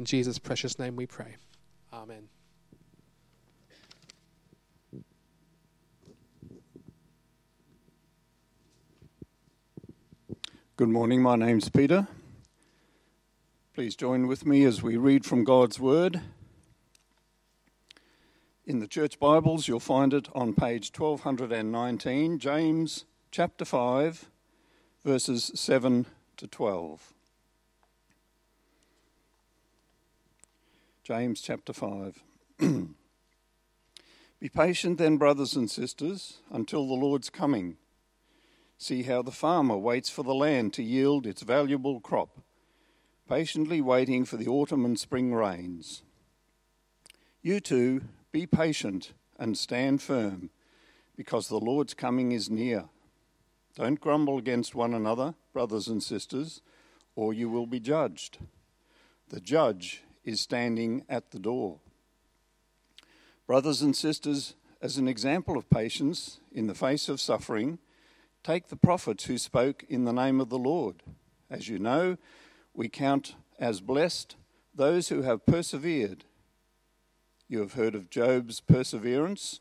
In Jesus' precious name we pray. Amen. Good morning, my name's Peter. Please join with me as we read from God's Word. In the Church Bibles, you'll find it on page 1219, James chapter 5, verses 7 to 12. James chapter 5. Be patient then, brothers and sisters, until the Lord's coming. See how the farmer waits for the land to yield its valuable crop, patiently waiting for the autumn and spring rains. You too, be patient and stand firm, because the Lord's coming is near. Don't grumble against one another, brothers and sisters, or you will be judged. The judge is standing at the door. Brothers and sisters, as an example of patience in the face of suffering, Take the prophets who spoke in the name of the Lord. As you know, we count as blessed those who have persevered. You have heard of Job's perseverance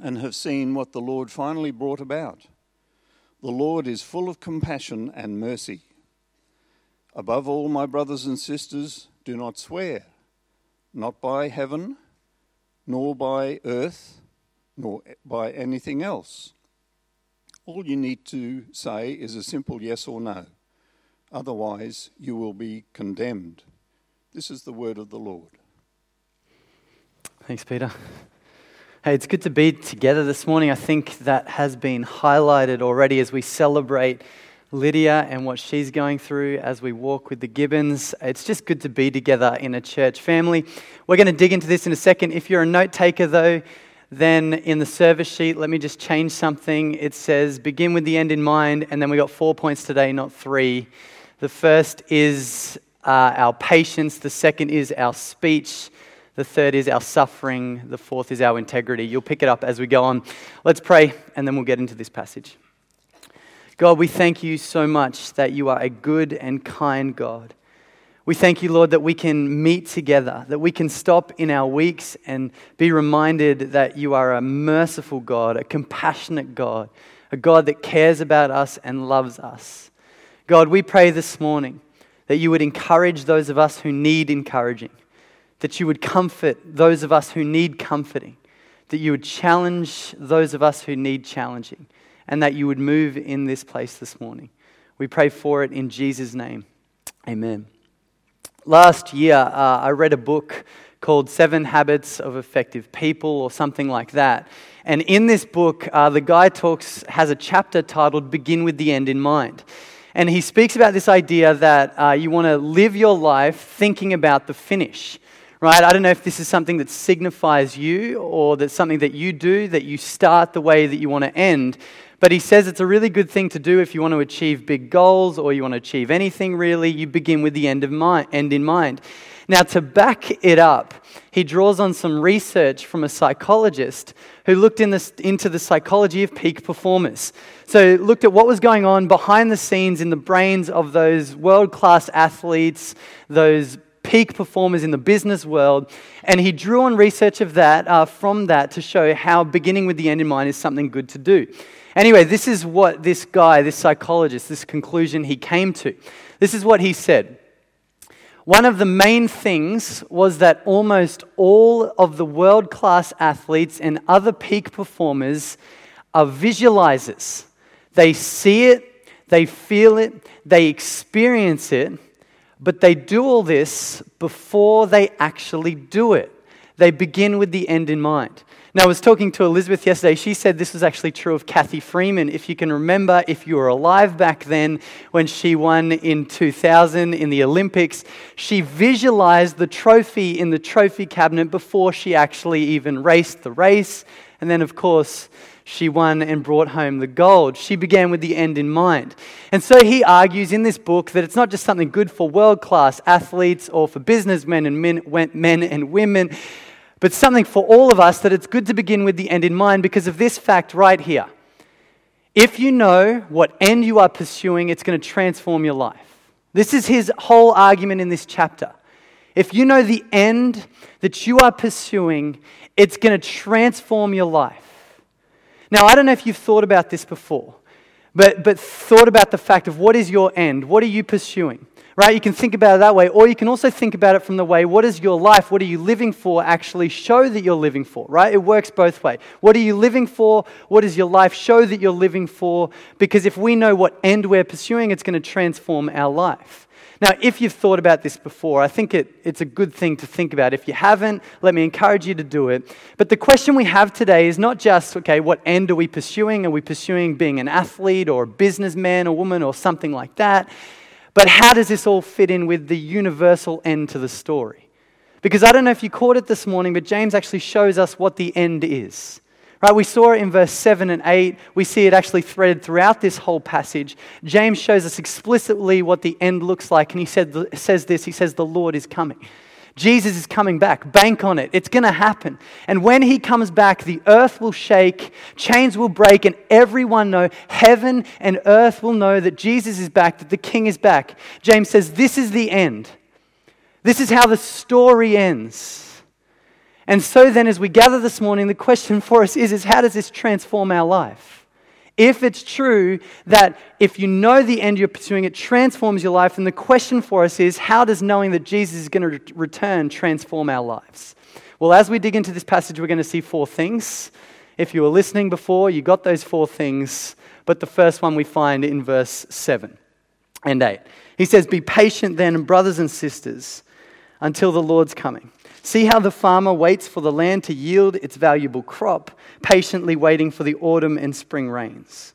and have seen what the Lord finally brought about. The Lord is full of compassion and mercy. Above all, my brothers and sisters, do not swear, not by heaven, nor by earth, nor by anything else all you need to say is a simple yes or no. Otherwise, you will be condemned. This is the word of the Lord. Thanks, Peter. Hey, it's good to be together this morning. I think that has been highlighted already as we celebrate Lydia and what she's going through as we walk with the Gibbons. It's just good to be together in a church family. We're going to dig into this in a second. If you're a note taker, though, then in the service sheet, let me just change something. It says begin with the end in mind, and then we got four points today, not three. The first is uh, our patience, the second is our speech, the third is our suffering, the fourth is our integrity. You'll pick it up as we go on. Let's pray, and then we'll get into this passage. God, we thank you so much that you are a good and kind God. We thank you, Lord, that we can meet together, that we can stop in our weeks and be reminded that you are a merciful God, a compassionate God, a God that cares about us and loves us. God, we pray this morning that you would encourage those of us who need encouraging, that you would comfort those of us who need comforting, that you would challenge those of us who need challenging, and that you would move in this place this morning. We pray for it in Jesus' name. Amen. Last year, uh, I read a book called Seven Habits of Effective People or something like that. And in this book, uh, the guy talks, has a chapter titled Begin with the End in Mind. And he speaks about this idea that uh, you want to live your life thinking about the finish, right? I don't know if this is something that signifies you or that's something that you do, that you start the way that you want to end. But he says it's a really good thing to do if you want to achieve big goals or you want to achieve anything really. You begin with the end, of mind, end in mind. Now, to back it up, he draws on some research from a psychologist who looked in this, into the psychology of peak performers. So, looked at what was going on behind the scenes in the brains of those world class athletes, those peak performers in the business world, and he drew on research of that uh, from that to show how beginning with the end in mind is something good to do. Anyway, this is what this guy, this psychologist, this conclusion he came to. This is what he said. One of the main things was that almost all of the world class athletes and other peak performers are visualizers. They see it, they feel it, they experience it, but they do all this before they actually do it. They begin with the end in mind. Now, I was talking to Elizabeth yesterday. She said this was actually true of Cathy Freeman. If you can remember, if you were alive back then when she won in 2000 in the Olympics, she visualized the trophy in the trophy cabinet before she actually even raced the race. And then, of course, she won and brought home the gold. She began with the end in mind. And so he argues in this book that it's not just something good for world class athletes or for businessmen and men, men and women but something for all of us that it's good to begin with the end in mind because of this fact right here. If you know what end you are pursuing, it's going to transform your life. This is his whole argument in this chapter. if you know the end that you are pursuing, it's going to transform your life. Now, I don't know if you've thought about this before, but, but thought about the fact of what is your end? What are you pursuing? Right? You can think about it that way, or you can also think about it from the way, what is your life? What are you living for? Actually, show that you're living for, right? It works both ways. What are you living for? What does your life show that you're living for? Because if we know what end we're pursuing, it's going to transform our life. Now, if you've thought about this before, I think it, it's a good thing to think about. If you haven't, let me encourage you to do it. But the question we have today is not just, okay, what end are we pursuing? Are we pursuing being an athlete or a businessman or woman or something like that? But how does this all fit in with the universal end to the story? Because I don't know if you caught it this morning, but James actually shows us what the end is. Right? We saw it in verse 7 and 8. We see it actually threaded throughout this whole passage. James shows us explicitly what the end looks like, and he said, says this He says, The Lord is coming. Jesus is coming back. Bank on it. It's going to happen. And when he comes back, the earth will shake, chains will break, and everyone know, heaven and earth will know that Jesus is back, that the king is back. James says, This is the end. This is how the story ends. And so then, as we gather this morning, the question for us is, is how does this transform our life? If it's true that if you know the end you're pursuing, it transforms your life, then the question for us is how does knowing that Jesus is going to return transform our lives? Well, as we dig into this passage, we're going to see four things. If you were listening before, you got those four things, but the first one we find in verse 7 and 8. He says, Be patient then, brothers and sisters, until the Lord's coming. See how the farmer waits for the land to yield its valuable crop, patiently waiting for the autumn and spring rains.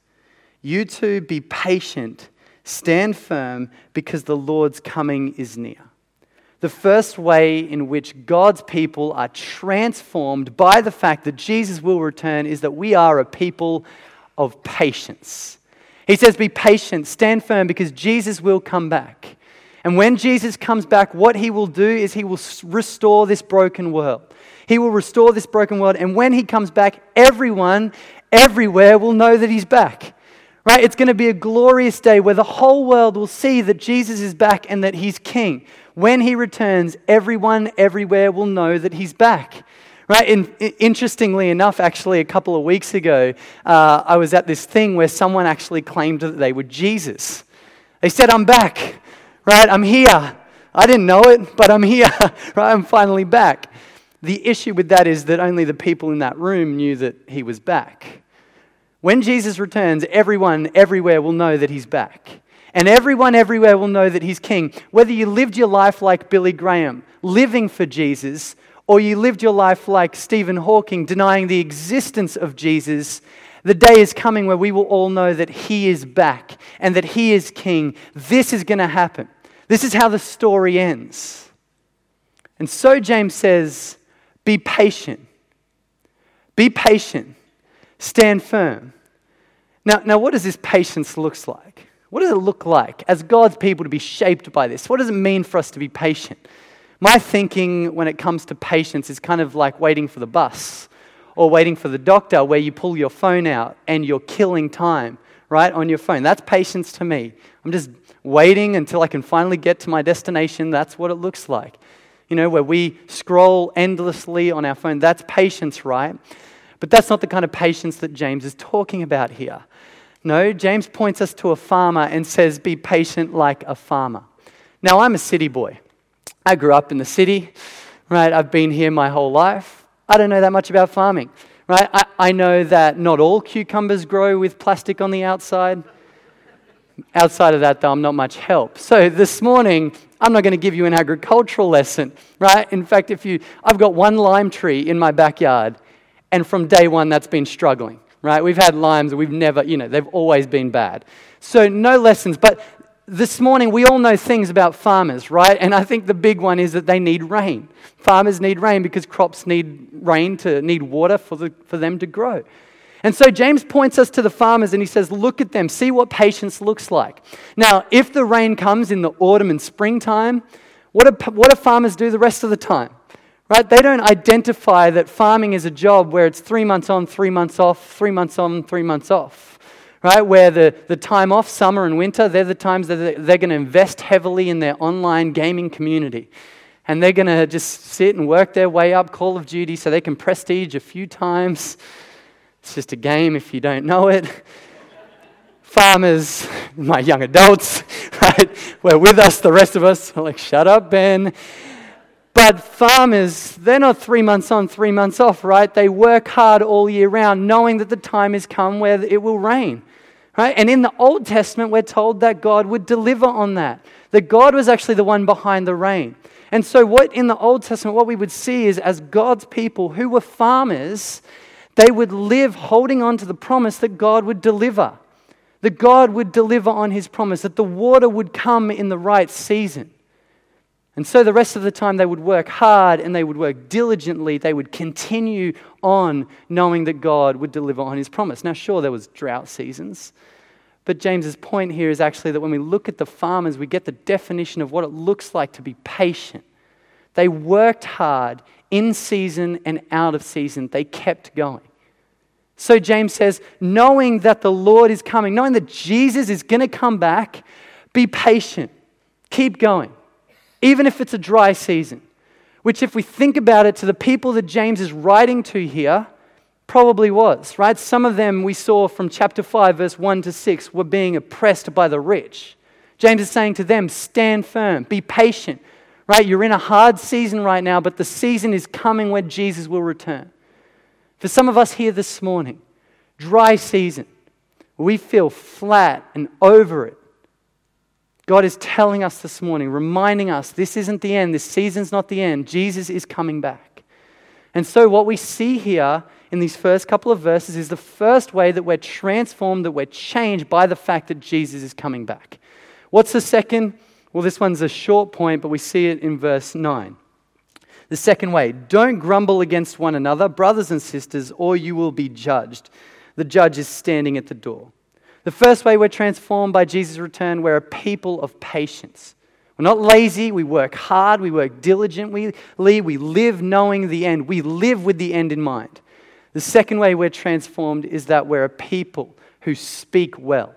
You too be patient, stand firm, because the Lord's coming is near. The first way in which God's people are transformed by the fact that Jesus will return is that we are a people of patience. He says, Be patient, stand firm, because Jesus will come back. And when Jesus comes back, what he will do is he will restore this broken world. He will restore this broken world. And when he comes back, everyone, everywhere will know that he's back. Right? It's going to be a glorious day where the whole world will see that Jesus is back and that he's king. When he returns, everyone everywhere will know that he's back. Right? In, interestingly enough, actually, a couple of weeks ago, uh, I was at this thing where someone actually claimed that they were Jesus. They said, I'm back right? I'm here. I didn't know it, but I'm here, right? I'm finally back. The issue with that is that only the people in that room knew that he was back. When Jesus returns, everyone everywhere will know that he's back. And everyone everywhere will know that he's king. Whether you lived your life like Billy Graham, living for Jesus, or you lived your life like Stephen Hawking, denying the existence of Jesus, the day is coming where we will all know that he is back and that he is king. This is going to happen. This is how the story ends. And so James says, Be patient. Be patient. Stand firm. Now, now, what does this patience look like? What does it look like as God's people to be shaped by this? What does it mean for us to be patient? My thinking when it comes to patience is kind of like waiting for the bus or waiting for the doctor where you pull your phone out and you're killing time, right, on your phone. That's patience to me. I'm just waiting until I can finally get to my destination. That's what it looks like. You know, where we scroll endlessly on our phone. That's patience, right? But that's not the kind of patience that James is talking about here. No, James points us to a farmer and says, Be patient like a farmer. Now, I'm a city boy. I grew up in the city, right? I've been here my whole life. I don't know that much about farming, right? I, I know that not all cucumbers grow with plastic on the outside. Outside of that, though, I'm not much help. So this morning, I'm not going to give you an agricultural lesson, right? In fact, if you, I've got one lime tree in my backyard, and from day one, that's been struggling, right? We've had limes, we've never, you know, they've always been bad. So no lessons, but this morning we all know things about farmers, right? And I think the big one is that they need rain. Farmers need rain because crops need rain to need water for, the, for them to grow. And so James points us to the farmers and he says, Look at them, see what patience looks like. Now, if the rain comes in the autumn and springtime, what do, what do farmers do the rest of the time? Right? They don't identify that farming is a job where it's three months on, three months off, three months on, three months off. Right? Where the, the time off, summer and winter, they're the times that they're going to invest heavily in their online gaming community and they're going to just sit and work their way up Call of Duty so they can prestige a few times. It's just a game if you don't know it. Farmers, my young adults, right, were with us, the rest of us are like, shut up, Ben. But farmers, they're not three months on, three months off, right? They work hard all year round, knowing that the time has come where it will rain. Right? And in the Old Testament, we're told that God would deliver on that, that God was actually the one behind the rain. And so, what in the Old Testament, what we would see is as God's people who were farmers, they would live holding on to the promise that God would deliver, that God would deliver on his promise, that the water would come in the right season. And so the rest of the time they would work hard and they would work diligently. They would continue on knowing that God would deliver on his promise. Now, sure, there was drought seasons. But James's point here is actually that when we look at the farmers, we get the definition of what it looks like to be patient. They worked hard in season and out of season, they kept going. So James says, knowing that the Lord is coming, knowing that Jesus is going to come back, be patient. Keep going, even if it's a dry season. Which, if we think about it, to the people that James is writing to here, probably was, right? Some of them we saw from chapter 5, verse 1 to 6, were being oppressed by the rich. James is saying to them, stand firm, be patient, right? You're in a hard season right now, but the season is coming where Jesus will return. For some of us here this morning, dry season, we feel flat and over it. God is telling us this morning, reminding us this isn't the end, this season's not the end. Jesus is coming back. And so, what we see here in these first couple of verses is the first way that we're transformed, that we're changed by the fact that Jesus is coming back. What's the second? Well, this one's a short point, but we see it in verse 9. The second way don't grumble against one another, brothers and sisters, or you will be judged. The judge is standing at the door. The first way we're transformed by Jesus' return, we're a people of patience. We're not lazy. We work hard. We work diligently. We live knowing the end. We live with the end in mind. The second way we're transformed is that we're a people who speak well.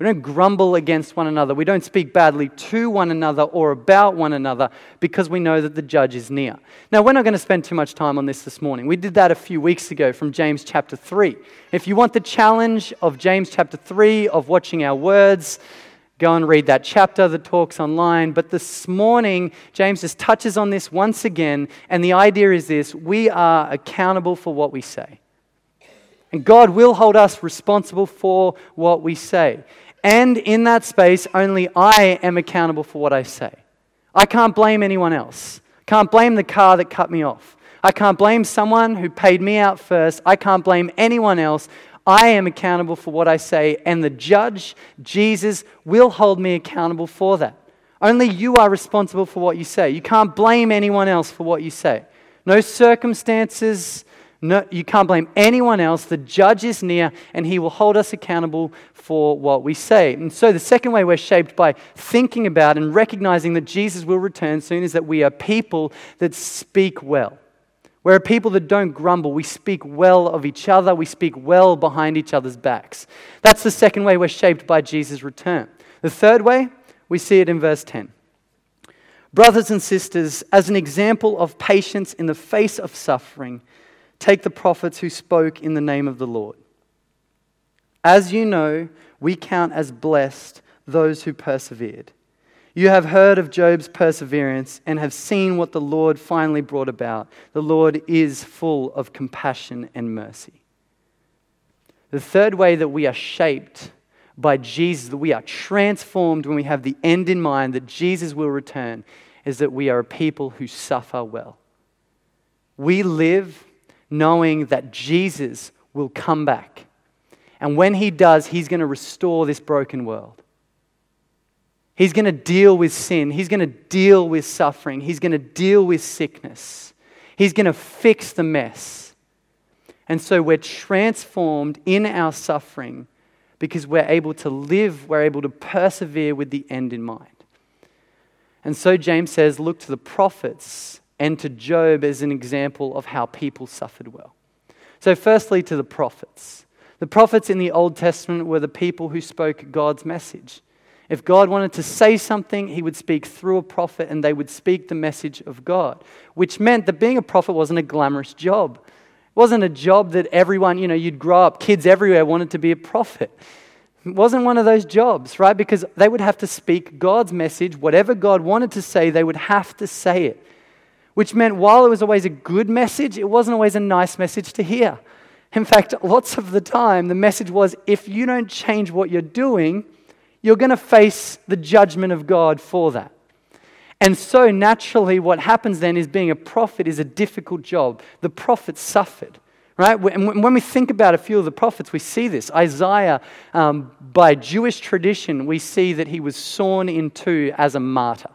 We don't grumble against one another. We don't speak badly to one another or about one another because we know that the judge is near. Now, we're not going to spend too much time on this this morning. We did that a few weeks ago from James chapter 3. If you want the challenge of James chapter 3 of watching our words, go and read that chapter. The talk's online. But this morning, James just touches on this once again. And the idea is this we are accountable for what we say. And God will hold us responsible for what we say. And in that space, only I am accountable for what I say. I can't blame anyone else. Can't blame the car that cut me off. I can't blame someone who paid me out first. I can't blame anyone else. I am accountable for what I say, and the judge, Jesus, will hold me accountable for that. Only you are responsible for what you say. You can't blame anyone else for what you say. No circumstances, no, you can't blame anyone else. The judge is near, and he will hold us accountable for what we say. And so, the second way we're shaped by thinking about and recognizing that Jesus will return soon is that we are people that speak well. We're people that don't grumble. We speak well of each other. We speak well behind each other's backs. That's the second way we're shaped by Jesus' return. The third way, we see it in verse 10. Brothers and sisters, as an example of patience in the face of suffering, Take the prophets who spoke in the name of the Lord. As you know, we count as blessed those who persevered. You have heard of Job's perseverance and have seen what the Lord finally brought about. The Lord is full of compassion and mercy. The third way that we are shaped by Jesus, that we are transformed when we have the end in mind that Jesus will return, is that we are a people who suffer well. We live knowing that Jesus will come back. And when he does, he's going to restore this broken world. He's going to deal with sin. He's going to deal with suffering. He's going to deal with sickness. He's going to fix the mess. And so we're transformed in our suffering because we're able to live, we're able to persevere with the end in mind. And so James says, look to the prophets and to Job as an example of how people suffered well. So, firstly, to the prophets. The prophets in the Old Testament were the people who spoke God's message. If God wanted to say something, he would speak through a prophet and they would speak the message of God, which meant that being a prophet wasn't a glamorous job. It wasn't a job that everyone, you know, you'd grow up, kids everywhere wanted to be a prophet. It wasn't one of those jobs, right? Because they would have to speak God's message. Whatever God wanted to say, they would have to say it. Which meant while it was always a good message, it wasn't always a nice message to hear. In fact, lots of the time, the message was if you don't change what you're doing, you're going to face the judgment of God for that. And so, naturally, what happens then is being a prophet is a difficult job. The prophets suffered, right? And when we think about a few of the prophets, we see this. Isaiah, um, by Jewish tradition, we see that he was sawn in two as a martyr.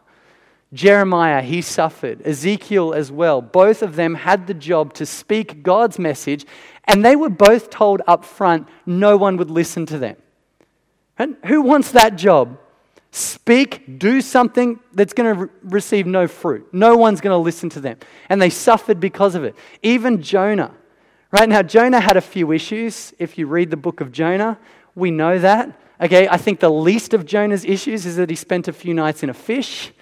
Jeremiah, he suffered. Ezekiel as well. Both of them had the job to speak God's message, and they were both told up front no one would listen to them. And who wants that job? Speak, do something that's going to re- receive no fruit. No one's going to listen to them. And they suffered because of it. Even Jonah. Right now, Jonah had a few issues. If you read the book of Jonah, we know that. Okay, I think the least of Jonah's issues is that he spent a few nights in a fish.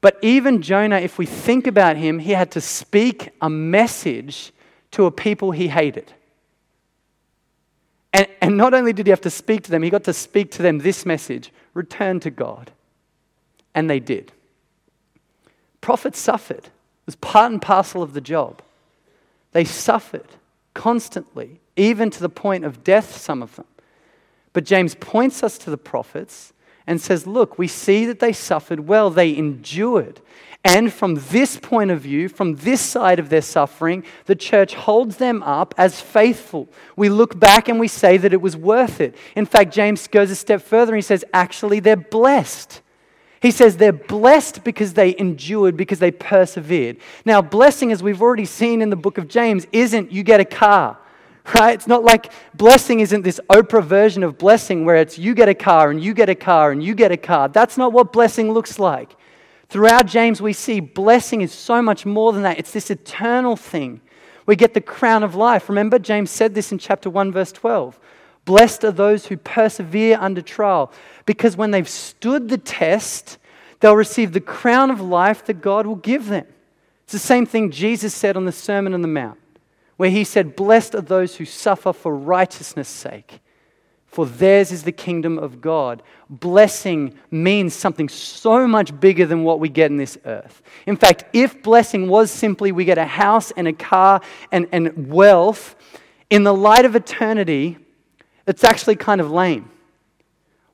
But even Jonah, if we think about him, he had to speak a message to a people he hated. And, and not only did he have to speak to them, he got to speak to them this message return to God. And they did. Prophets suffered, it was part and parcel of the job. They suffered constantly, even to the point of death, some of them. But James points us to the prophets and says, Look, we see that they suffered well, they endured. And from this point of view, from this side of their suffering, the church holds them up as faithful. We look back and we say that it was worth it. In fact, James goes a step further and he says, actually, they're blessed. He says they're blessed because they endured, because they persevered. Now, blessing, as we've already seen in the book of James, isn't you get a car, right? It's not like blessing isn't this Oprah version of blessing where it's you get a car and you get a car and you get a car. That's not what blessing looks like. Throughout James, we see blessing is so much more than that. It's this eternal thing. We get the crown of life. Remember, James said this in chapter 1, verse 12. Blessed are those who persevere under trial, because when they've stood the test, they'll receive the crown of life that God will give them. It's the same thing Jesus said on the Sermon on the Mount, where he said, Blessed are those who suffer for righteousness' sake for theirs is the kingdom of God. Blessing means something so much bigger than what we get in this earth. In fact, if blessing was simply we get a house and a car and, and wealth, in the light of eternity, it's actually kind of lame.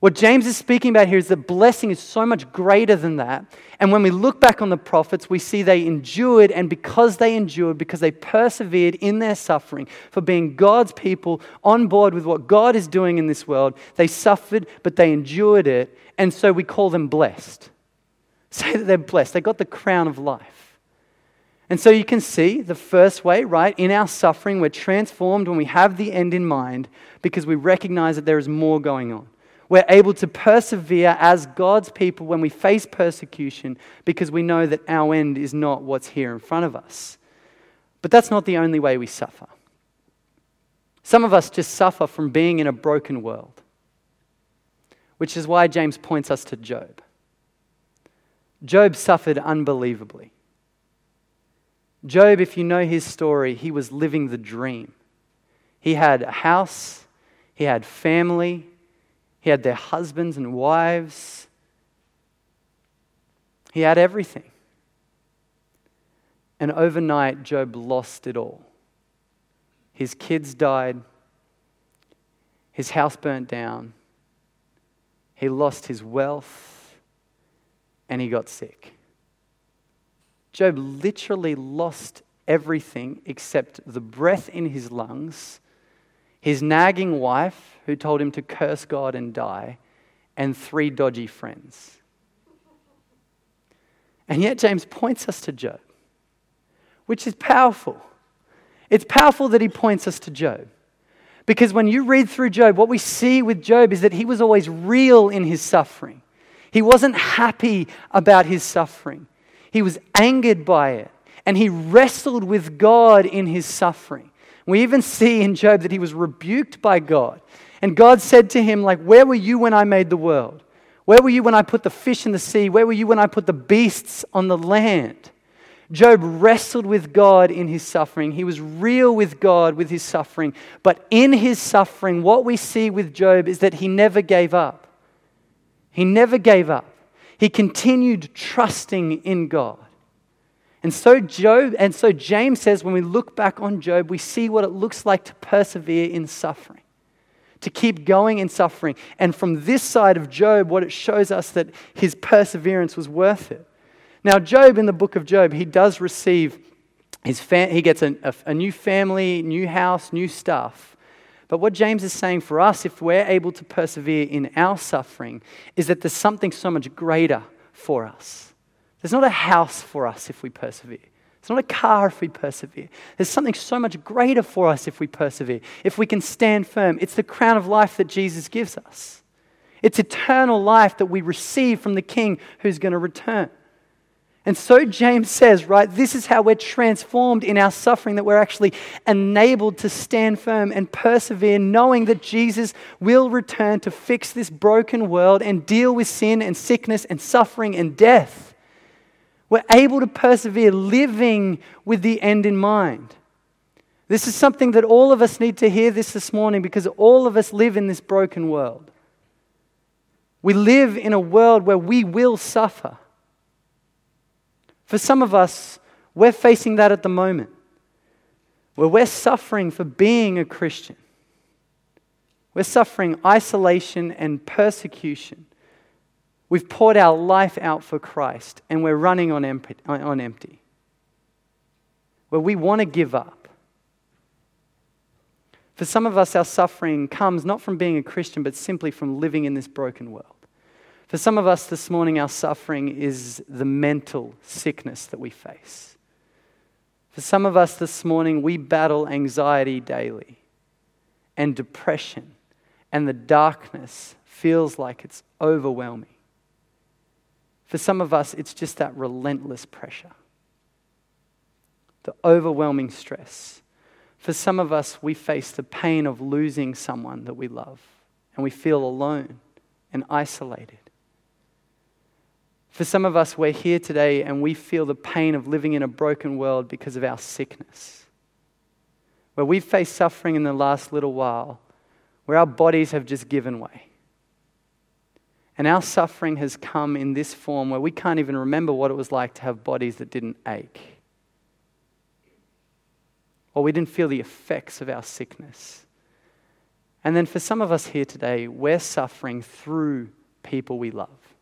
What James is speaking about here is that blessing is so much greater than that. And when we look back on the prophets, we see they endured, and because they endured, because they persevered in their suffering for being God's people on board with what God is doing in this world, they suffered, but they endured it. And so we call them blessed. Say that they're blessed. They got the crown of life. And so you can see the first way, right? In our suffering, we're transformed when we have the end in mind because we recognize that there is more going on. We're able to persevere as God's people when we face persecution because we know that our end is not what's here in front of us. But that's not the only way we suffer. Some of us just suffer from being in a broken world, which is why James points us to Job. Job suffered unbelievably. Job, if you know his story, he was living the dream. He had a house, he had family, he had their husbands and wives. He had everything. And overnight, Job lost it all. His kids died, his house burnt down, he lost his wealth, and he got sick. Job literally lost everything except the breath in his lungs, his nagging wife, who told him to curse God and die, and three dodgy friends. And yet, James points us to Job, which is powerful. It's powerful that he points us to Job. Because when you read through Job, what we see with Job is that he was always real in his suffering. He wasn't happy about his suffering, he was angered by it. And he wrestled with God in his suffering. We even see in Job that he was rebuked by God. And God said to him, like, where were you when I made the world? Where were you when I put the fish in the sea? Where were you when I put the beasts on the land? Job wrestled with God in his suffering. He was real with God with his suffering. But in his suffering, what we see with Job is that he never gave up. He never gave up. He continued trusting in God. And so Job and so James says when we look back on Job, we see what it looks like to persevere in suffering. To keep going in suffering. And from this side of Job, what it shows us that his perseverance was worth it. Now, Job, in the book of Job, he does receive his fam- he gets a, a, a new family, new house, new stuff. But what James is saying for us, if we're able to persevere in our suffering, is that there's something so much greater for us. There's not a house for us if we persevere. It's not a car if we persevere. There's something so much greater for us if we persevere, if we can stand firm. It's the crown of life that Jesus gives us. It's eternal life that we receive from the King who's going to return. And so James says, right, this is how we're transformed in our suffering, that we're actually enabled to stand firm and persevere, knowing that Jesus will return to fix this broken world and deal with sin and sickness and suffering and death. We're able to persevere living with the end in mind. This is something that all of us need to hear this this morning because all of us live in this broken world. We live in a world where we will suffer. For some of us, we're facing that at the moment, where we're suffering for being a Christian. We're suffering isolation and persecution. We've poured our life out for Christ and we're running on empty. On empty. Where we want to give up. For some of us, our suffering comes not from being a Christian, but simply from living in this broken world. For some of us this morning, our suffering is the mental sickness that we face. For some of us this morning, we battle anxiety daily and depression, and the darkness feels like it's overwhelming. For some of us, it's just that relentless pressure, the overwhelming stress. For some of us, we face the pain of losing someone that we love, and we feel alone and isolated. For some of us, we're here today and we feel the pain of living in a broken world because of our sickness. Where we've faced suffering in the last little while, where our bodies have just given way. And our suffering has come in this form where we can't even remember what it was like to have bodies that didn't ache. Or we didn't feel the effects of our sickness. And then for some of us here today, we're suffering through people we love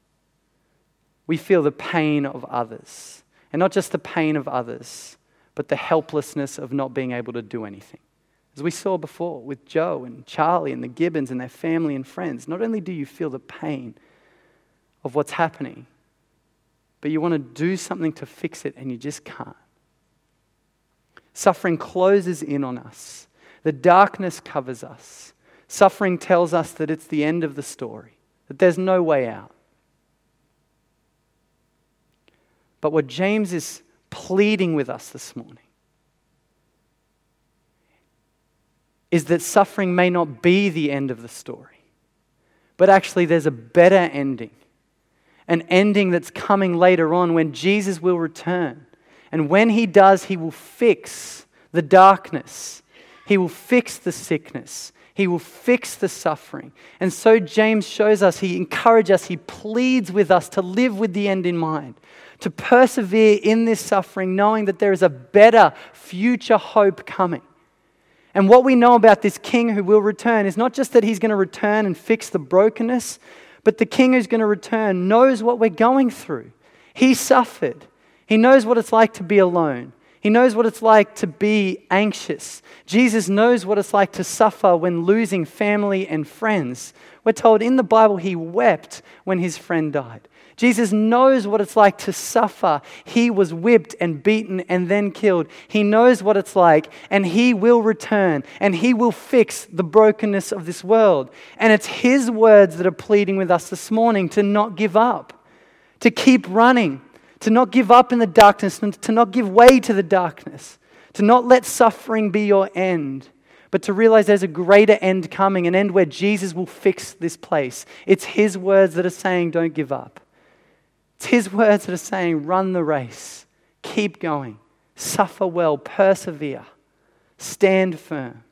we feel the pain of others. And not just the pain of others, but the helplessness of not being able to do anything. As we saw before with Joe and Charlie and the Gibbons and their family and friends, not only do you feel the pain of what's happening, but you want to do something to fix it and you just can't. Suffering closes in on us, the darkness covers us. Suffering tells us that it's the end of the story, that there's no way out. But what James is pleading with us this morning is that suffering may not be the end of the story, but actually there's a better ending. An ending that's coming later on when Jesus will return. And when he does, he will fix the darkness, he will fix the sickness, he will fix the suffering. And so James shows us, he encourages us, he pleads with us to live with the end in mind, to persevere in this suffering, knowing that there is a better future hope coming. And what we know about this king who will return is not just that he's going to return and fix the brokenness, but the king who's going to return knows what we're going through. He suffered, he knows what it's like to be alone. He knows what it's like to be anxious. Jesus knows what it's like to suffer when losing family and friends. We're told in the Bible he wept when his friend died. Jesus knows what it's like to suffer. He was whipped and beaten and then killed. He knows what it's like, and He will return and He will fix the brokenness of this world. And it's His words that are pleading with us this morning to not give up, to keep running, to not give up in the darkness, to not give way to the darkness, to not let suffering be your end, but to realize there's a greater end coming, an end where Jesus will fix this place. It's His words that are saying, don't give up. It's His words that are saying, run the race, keep going, suffer well, persevere, stand firm.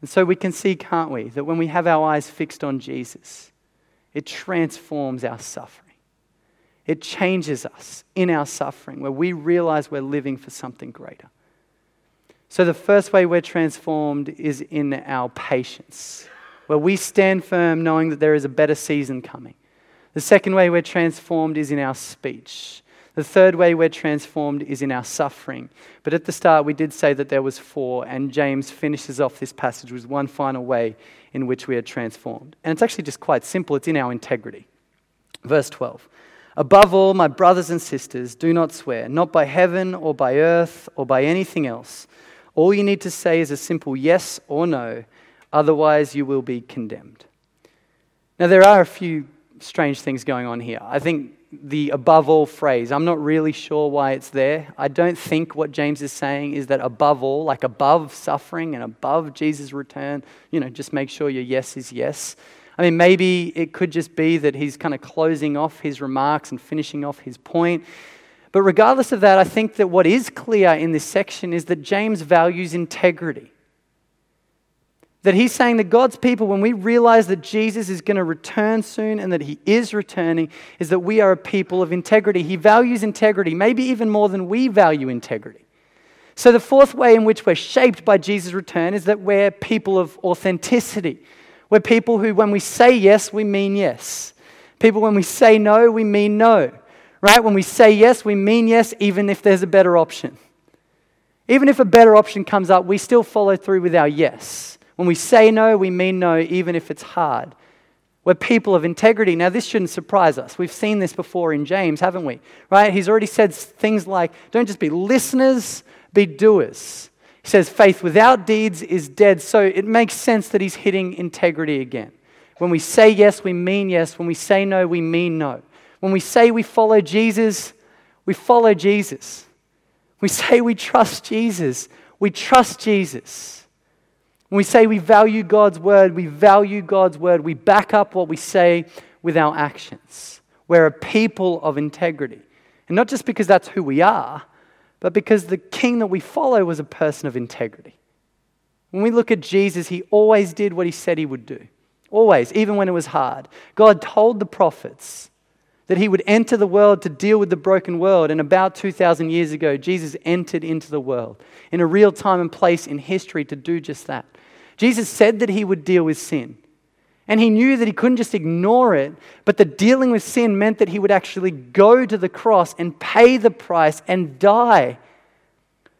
And so we can see, can't we, that when we have our eyes fixed on Jesus, it transforms our suffering. It changes us in our suffering where we realize we're living for something greater. So, the first way we're transformed is in our patience, where we stand firm knowing that there is a better season coming. The second way we're transformed is in our speech. The third way we're transformed is in our suffering. But at the start, we did say that there was four, and James finishes off this passage with one final way in which we are transformed. And it's actually just quite simple it's in our integrity. Verse 12 Above all, my brothers and sisters, do not swear, not by heaven or by earth or by anything else. All you need to say is a simple yes or no, otherwise, you will be condemned. Now, there are a few strange things going on here. I think the above all phrase, I'm not really sure why it's there. I don't think what James is saying is that above all, like above suffering and above Jesus' return, you know, just make sure your yes is yes. I mean, maybe it could just be that he's kind of closing off his remarks and finishing off his point. But regardless of that, I think that what is clear in this section is that James values integrity. That he's saying that God's people, when we realize that Jesus is going to return soon and that he is returning, is that we are a people of integrity. He values integrity, maybe even more than we value integrity. So, the fourth way in which we're shaped by Jesus' return is that we're people of authenticity. We're people who, when we say yes, we mean yes. People, when we say no, we mean no. Right? When we say yes, we mean yes, even if there's a better option. Even if a better option comes up, we still follow through with our yes. When we say no, we mean no, even if it's hard. We're people of integrity. Now, this shouldn't surprise us. We've seen this before in James, haven't we? Right? He's already said things like, don't just be listeners, be doers. He says, faith without deeds is dead. So it makes sense that he's hitting integrity again. When we say yes, we mean yes. When we say no, we mean no. When we say we follow Jesus, we follow Jesus. We say we trust Jesus, we trust Jesus. When we say we value God's word, we value God's word. We back up what we say with our actions. We're a people of integrity. And not just because that's who we are, but because the king that we follow was a person of integrity. When we look at Jesus, he always did what he said he would do. Always, even when it was hard. God told the prophets that he would enter the world to deal with the broken world. And about 2,000 years ago, Jesus entered into the world in a real time and place in history to do just that. Jesus said that he would deal with sin. And he knew that he couldn't just ignore it, but that dealing with sin meant that he would actually go to the cross and pay the price and die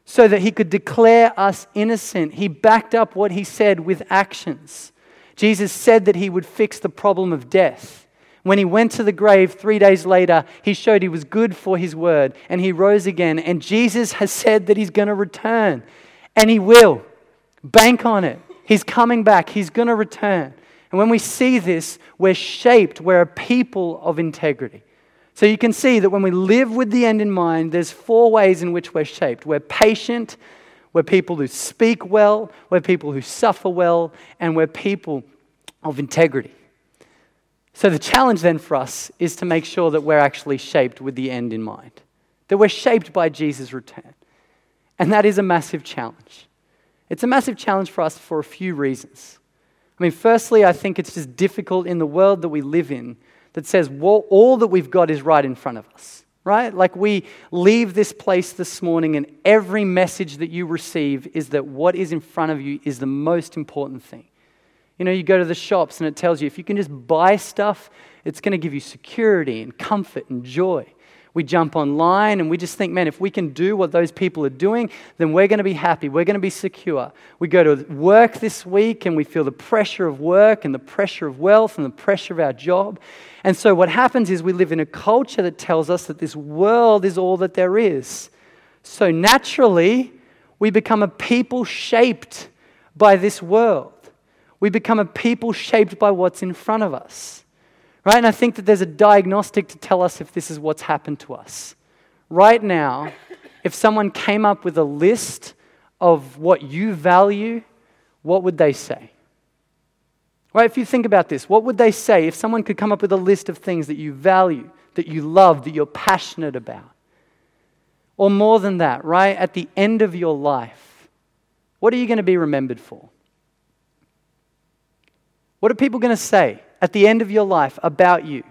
so that he could declare us innocent. He backed up what he said with actions. Jesus said that he would fix the problem of death. When he went to the grave three days later, he showed he was good for his word and he rose again. And Jesus has said that he's going to return and he will. Bank on it. He's coming back, he's going to return. And when we see this, we're shaped, we're a people of integrity. So you can see that when we live with the end in mind, there's four ways in which we're shaped. We're patient, we're people who speak well, we're people who suffer well, and we're people of integrity. So the challenge then for us is to make sure that we're actually shaped with the end in mind, that we're shaped by Jesus' return. And that is a massive challenge. It's a massive challenge for us for a few reasons. I mean, firstly, I think it's just difficult in the world that we live in that says well, all that we've got is right in front of us, right? Like we leave this place this morning, and every message that you receive is that what is in front of you is the most important thing. You know, you go to the shops and it tells you if you can just buy stuff, it's going to give you security and comfort and joy. We jump online and we just think, man, if we can do what those people are doing, then we're going to be happy. We're going to be secure. We go to work this week and we feel the pressure of work and the pressure of wealth and the pressure of our job. And so what happens is we live in a culture that tells us that this world is all that there is. So naturally, we become a people shaped by this world. We become a people shaped by what's in front of us. Right? And I think that there's a diagnostic to tell us if this is what's happened to us. Right now, if someone came up with a list of what you value, what would they say? Right? If you think about this, what would they say if someone could come up with a list of things that you value, that you love, that you're passionate about? Or more than that, right? At the end of your life, what are you going to be remembered for? What are people going to say at the end of your life about you?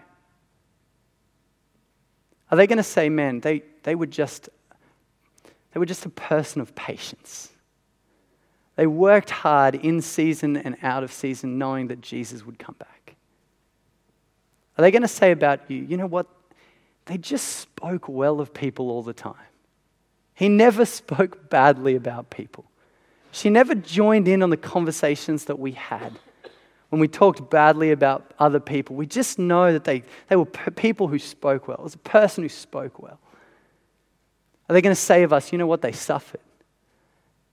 Are they going to say, man, they, they were just they were just a person of patience. They worked hard in season and out of season, knowing that Jesus would come back. Are they going to say about you, you know what? They just spoke well of people all the time. He never spoke badly about people. She never joined in on the conversations that we had when we talked badly about other people. We just know that they, they were people who spoke well. It was a person who spoke well. Are they going to say of us, you know what? They suffered.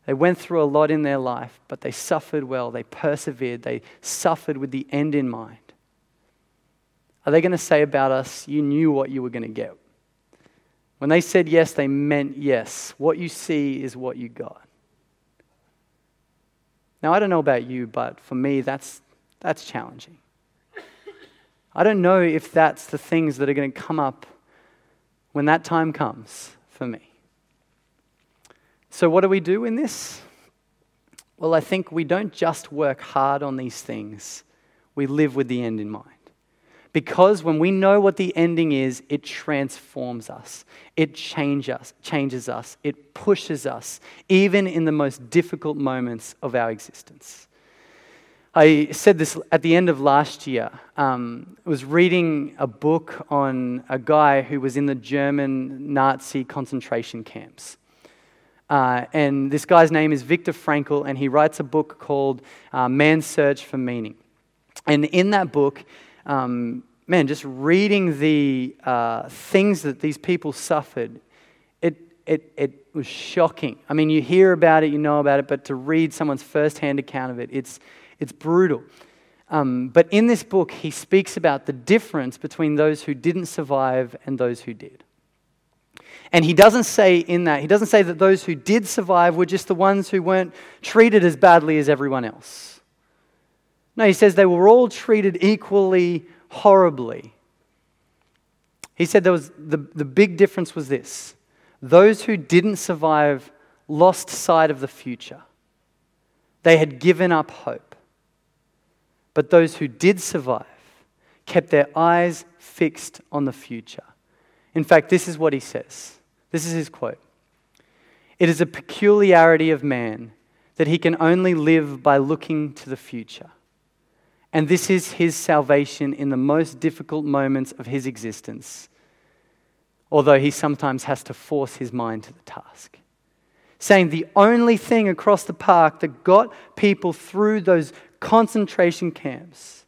They went through a lot in their life, but they suffered well. They persevered. They suffered with the end in mind. Are they going to say about us, you knew what you were going to get? When they said yes, they meant yes. What you see is what you got. Now, I don't know about you, but for me, that's, that's challenging. I don't know if that's the things that are going to come up when that time comes for me. So, what do we do in this? Well, I think we don't just work hard on these things, we live with the end in mind. Because when we know what the ending is, it transforms us. It change us, changes us. It pushes us, even in the most difficult moments of our existence. I said this at the end of last year. Um, I was reading a book on a guy who was in the German Nazi concentration camps. Uh, and this guy's name is Viktor Frankl, and he writes a book called uh, Man's Search for Meaning. And in that book, um, man, just reading the uh, things that these people suffered, it, it, it was shocking. I mean, you hear about it, you know about it, but to read someone's firsthand account of it, it's, it's brutal. Um, but in this book, he speaks about the difference between those who didn't survive and those who did. And he doesn't say in that, he doesn't say that those who did survive were just the ones who weren't treated as badly as everyone else. No, he says they were all treated equally horribly. He said there was the, the big difference was this those who didn't survive lost sight of the future, they had given up hope. But those who did survive kept their eyes fixed on the future. In fact, this is what he says. This is his quote It is a peculiarity of man that he can only live by looking to the future. And this is his salvation in the most difficult moments of his existence, although he sometimes has to force his mind to the task. Saying the only thing across the park that got people through those concentration camps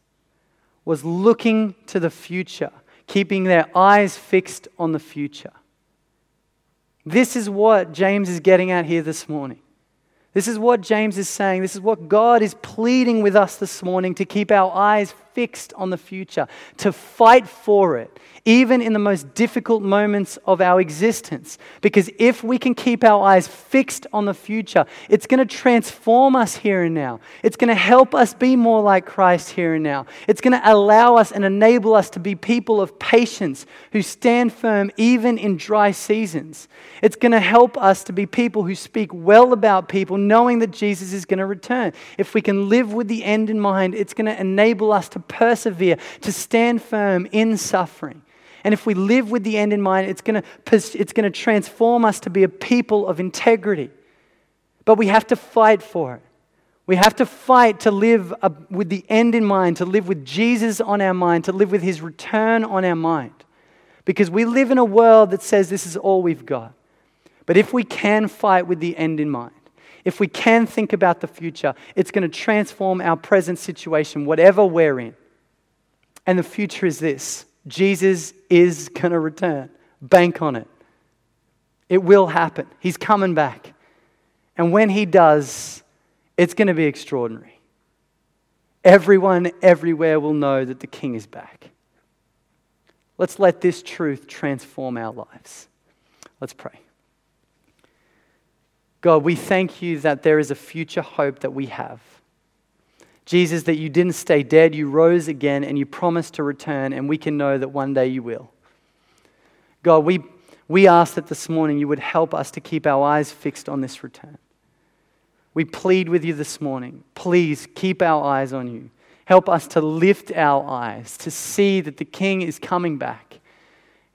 was looking to the future, keeping their eyes fixed on the future. This is what James is getting at here this morning. This is what James is saying. This is what God is pleading with us this morning to keep our eyes fixed on the future, to fight for it, even in the most difficult moments of our existence. Because if we can keep our eyes fixed on the future, it's going to transform us here and now. It's going to help us be more like Christ here and now. It's going to allow us and enable us to be people of patience who stand firm even in dry seasons. It's going to help us to be people who speak well about people, knowing that Jesus is going to return. If we can live with the end in mind, it's going to enable us to persevere, to stand firm in suffering. And if we live with the end in mind, it's going to, it's going to transform us to be a people of integrity. But we have to fight for it. We have to fight to live with the end in mind, to live with Jesus on our mind, to live with his return on our mind. Because we live in a world that says this is all we've got. But if we can fight with the end in mind, if we can think about the future, it's going to transform our present situation, whatever we're in. And the future is this Jesus is going to return. Bank on it. It will happen. He's coming back. And when he does, it's going to be extraordinary. Everyone everywhere will know that the king is back. Let's let this truth transform our lives. Let's pray. God, we thank you that there is a future hope that we have. Jesus, that you didn't stay dead, you rose again, and you promised to return, and we can know that one day you will. God, we, we ask that this morning you would help us to keep our eyes fixed on this return. We plead with you this morning. Please keep our eyes on you. Help us to lift our eyes to see that the King is coming back.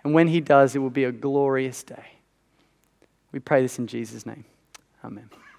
And when he does, it will be a glorious day. We pray this in Jesus' name. Amen.